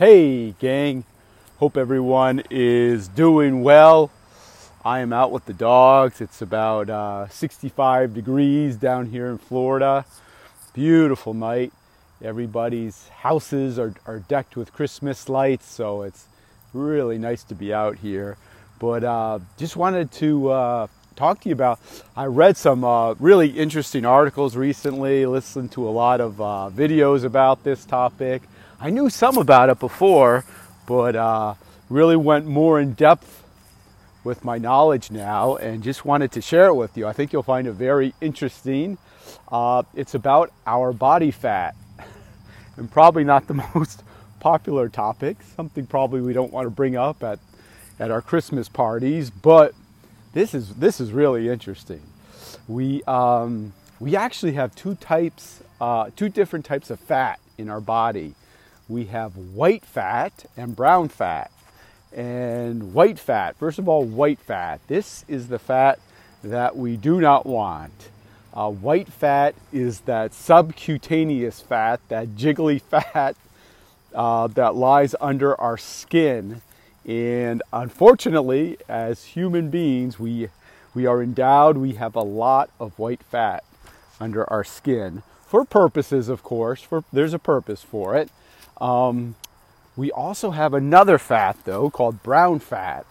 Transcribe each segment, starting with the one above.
Hey, gang. Hope everyone is doing well. I am out with the dogs. It's about uh, 65 degrees down here in Florida. Beautiful night. Everybody's houses are, are decked with Christmas lights, so it's really nice to be out here. But uh, just wanted to uh, talk to you about. I read some uh, really interesting articles recently, listened to a lot of uh, videos about this topic. I knew some about it before, but uh, really went more in depth with my knowledge now and just wanted to share it with you. I think you'll find it very interesting. Uh, it's about our body fat, and probably not the most popular topic, something probably we don't want to bring up at, at our Christmas parties, but this is, this is really interesting. We, um, we actually have two types, uh, two different types of fat in our body we have white fat and brown fat. And white fat, first of all, white fat. This is the fat that we do not want. Uh, white fat is that subcutaneous fat, that jiggly fat uh, that lies under our skin. And unfortunately, as human beings, we, we are endowed, we have a lot of white fat under our skin for purposes, of course. For, there's a purpose for it. Um, we also have another fat though called brown fat.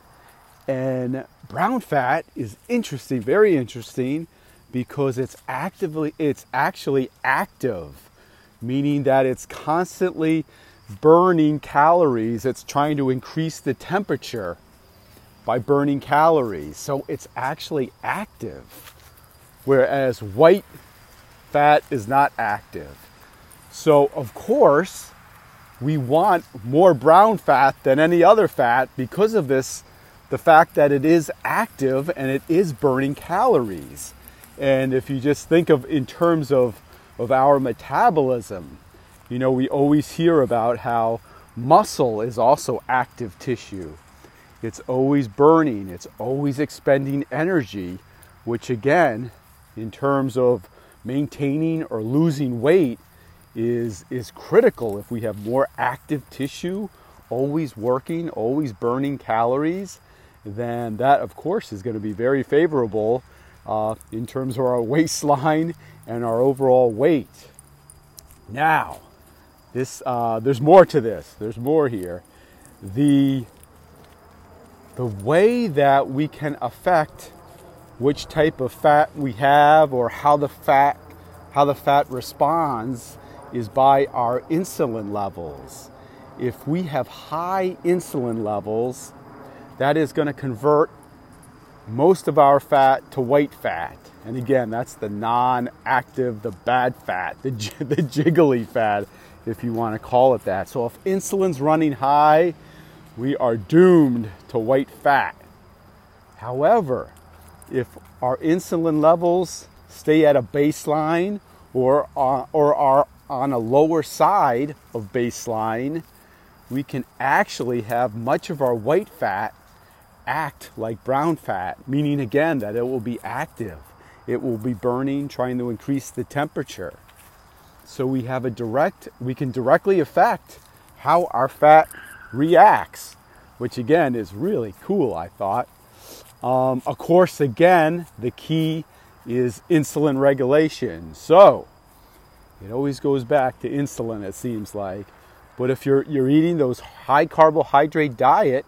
And brown fat is interesting, very interesting because it's actively it's actually active, meaning that it's constantly burning calories. It's trying to increase the temperature by burning calories. So it's actually active. Whereas white fat is not active. So of course, we want more brown fat than any other fat because of this the fact that it is active and it is burning calories. And if you just think of in terms of of our metabolism you know we always hear about how muscle is also active tissue. It's always burning it's always expending energy which again in terms of maintaining or losing weight is, is critical if we have more active tissue, always working, always burning calories, then that, of course, is going to be very favorable uh, in terms of our waistline and our overall weight. Now, this, uh, there's more to this. There's more here. The, the way that we can affect which type of fat we have or how the fat how the fat responds is by our insulin levels. If we have high insulin levels, that is going to convert most of our fat to white fat. And again, that's the non active, the bad fat, the, the jiggly fat, if you want to call it that. So if insulin's running high, we are doomed to white fat. However, if our insulin levels stay at a baseline or, or are on a lower side of baseline, we can actually have much of our white fat act like brown fat, meaning again that it will be active. It will be burning, trying to increase the temperature. So we have a direct, we can directly affect how our fat reacts, which again is really cool, I thought. Um, of course, again, the key is insulin regulation. So, it always goes back to insulin, it seems like. But if you're, you're eating those high carbohydrate diet,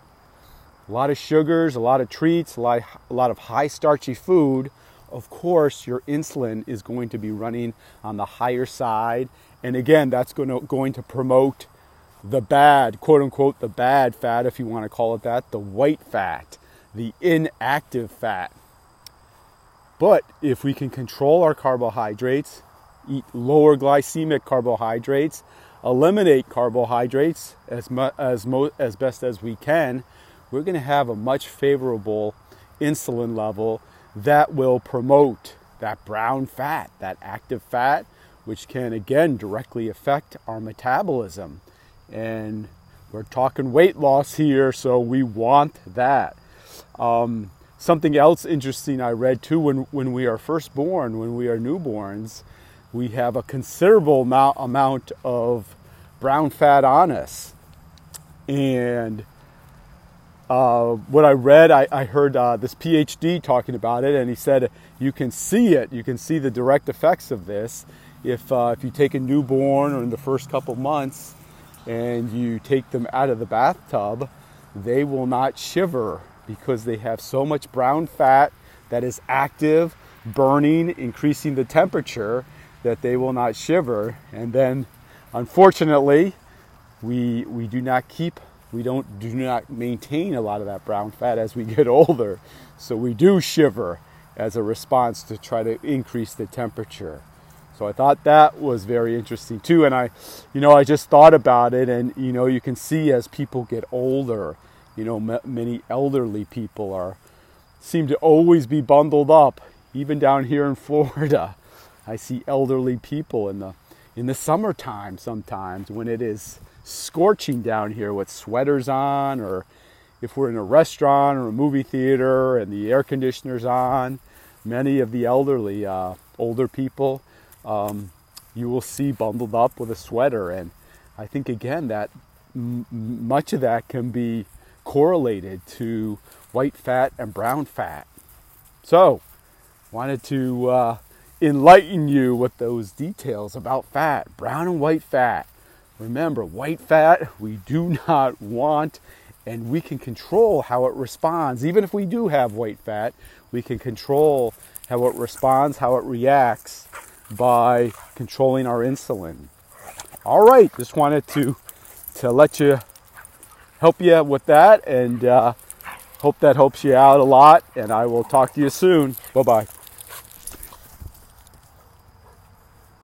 a lot of sugars, a lot of treats, a lot, a lot of high starchy food, of course your insulin is going to be running on the higher side. And again, that's going to, going to promote the bad, quote unquote, the bad fat, if you want to call it that, the white fat, the inactive fat. But if we can control our carbohydrates, eat lower glycemic carbohydrates, eliminate carbohydrates as, mu- as, mo- as best as we can, we're going to have a much favorable insulin level that will promote that brown fat, that active fat, which can again directly affect our metabolism. And we're talking weight loss here, so we want that. Um, something else interesting I read too when, when we are first born, when we are newborns, we have a considerable amount, amount of brown fat on us. And uh, what I read, I, I heard uh, this PhD talking about it, and he said you can see it. You can see the direct effects of this if uh, if you take a newborn or in the first couple months and you take them out of the bathtub, they will not shiver because they have so much brown fat that is active, burning, increasing the temperature that they will not shiver. And then, unfortunately, we we do not keep we don't do not maintain a lot of that brown fat as we get older. So we do shiver as a response to try to increase the temperature. So I thought that was very interesting too. And I, you know, I just thought about it, and you know, you can see as people get older, you know, m- many elderly people are seem to always be bundled up. Even down here in Florida, I see elderly people in the in the summertime sometimes when it is scorching down here with sweaters on, or if we're in a restaurant or a movie theater and the air conditioner's on, many of the elderly, uh, older people, um, you will see bundled up with a sweater. And I think, again, that m- much of that can be correlated to white fat and brown fat. So, wanted to uh, enlighten you with those details about fat, brown and white fat. Remember, white fat we do not want, and we can control how it responds. Even if we do have white fat, we can control how it responds, how it reacts by controlling our insulin. All right, just wanted to to let you help you with that, and uh, hope that helps you out a lot. And I will talk to you soon. Bye bye.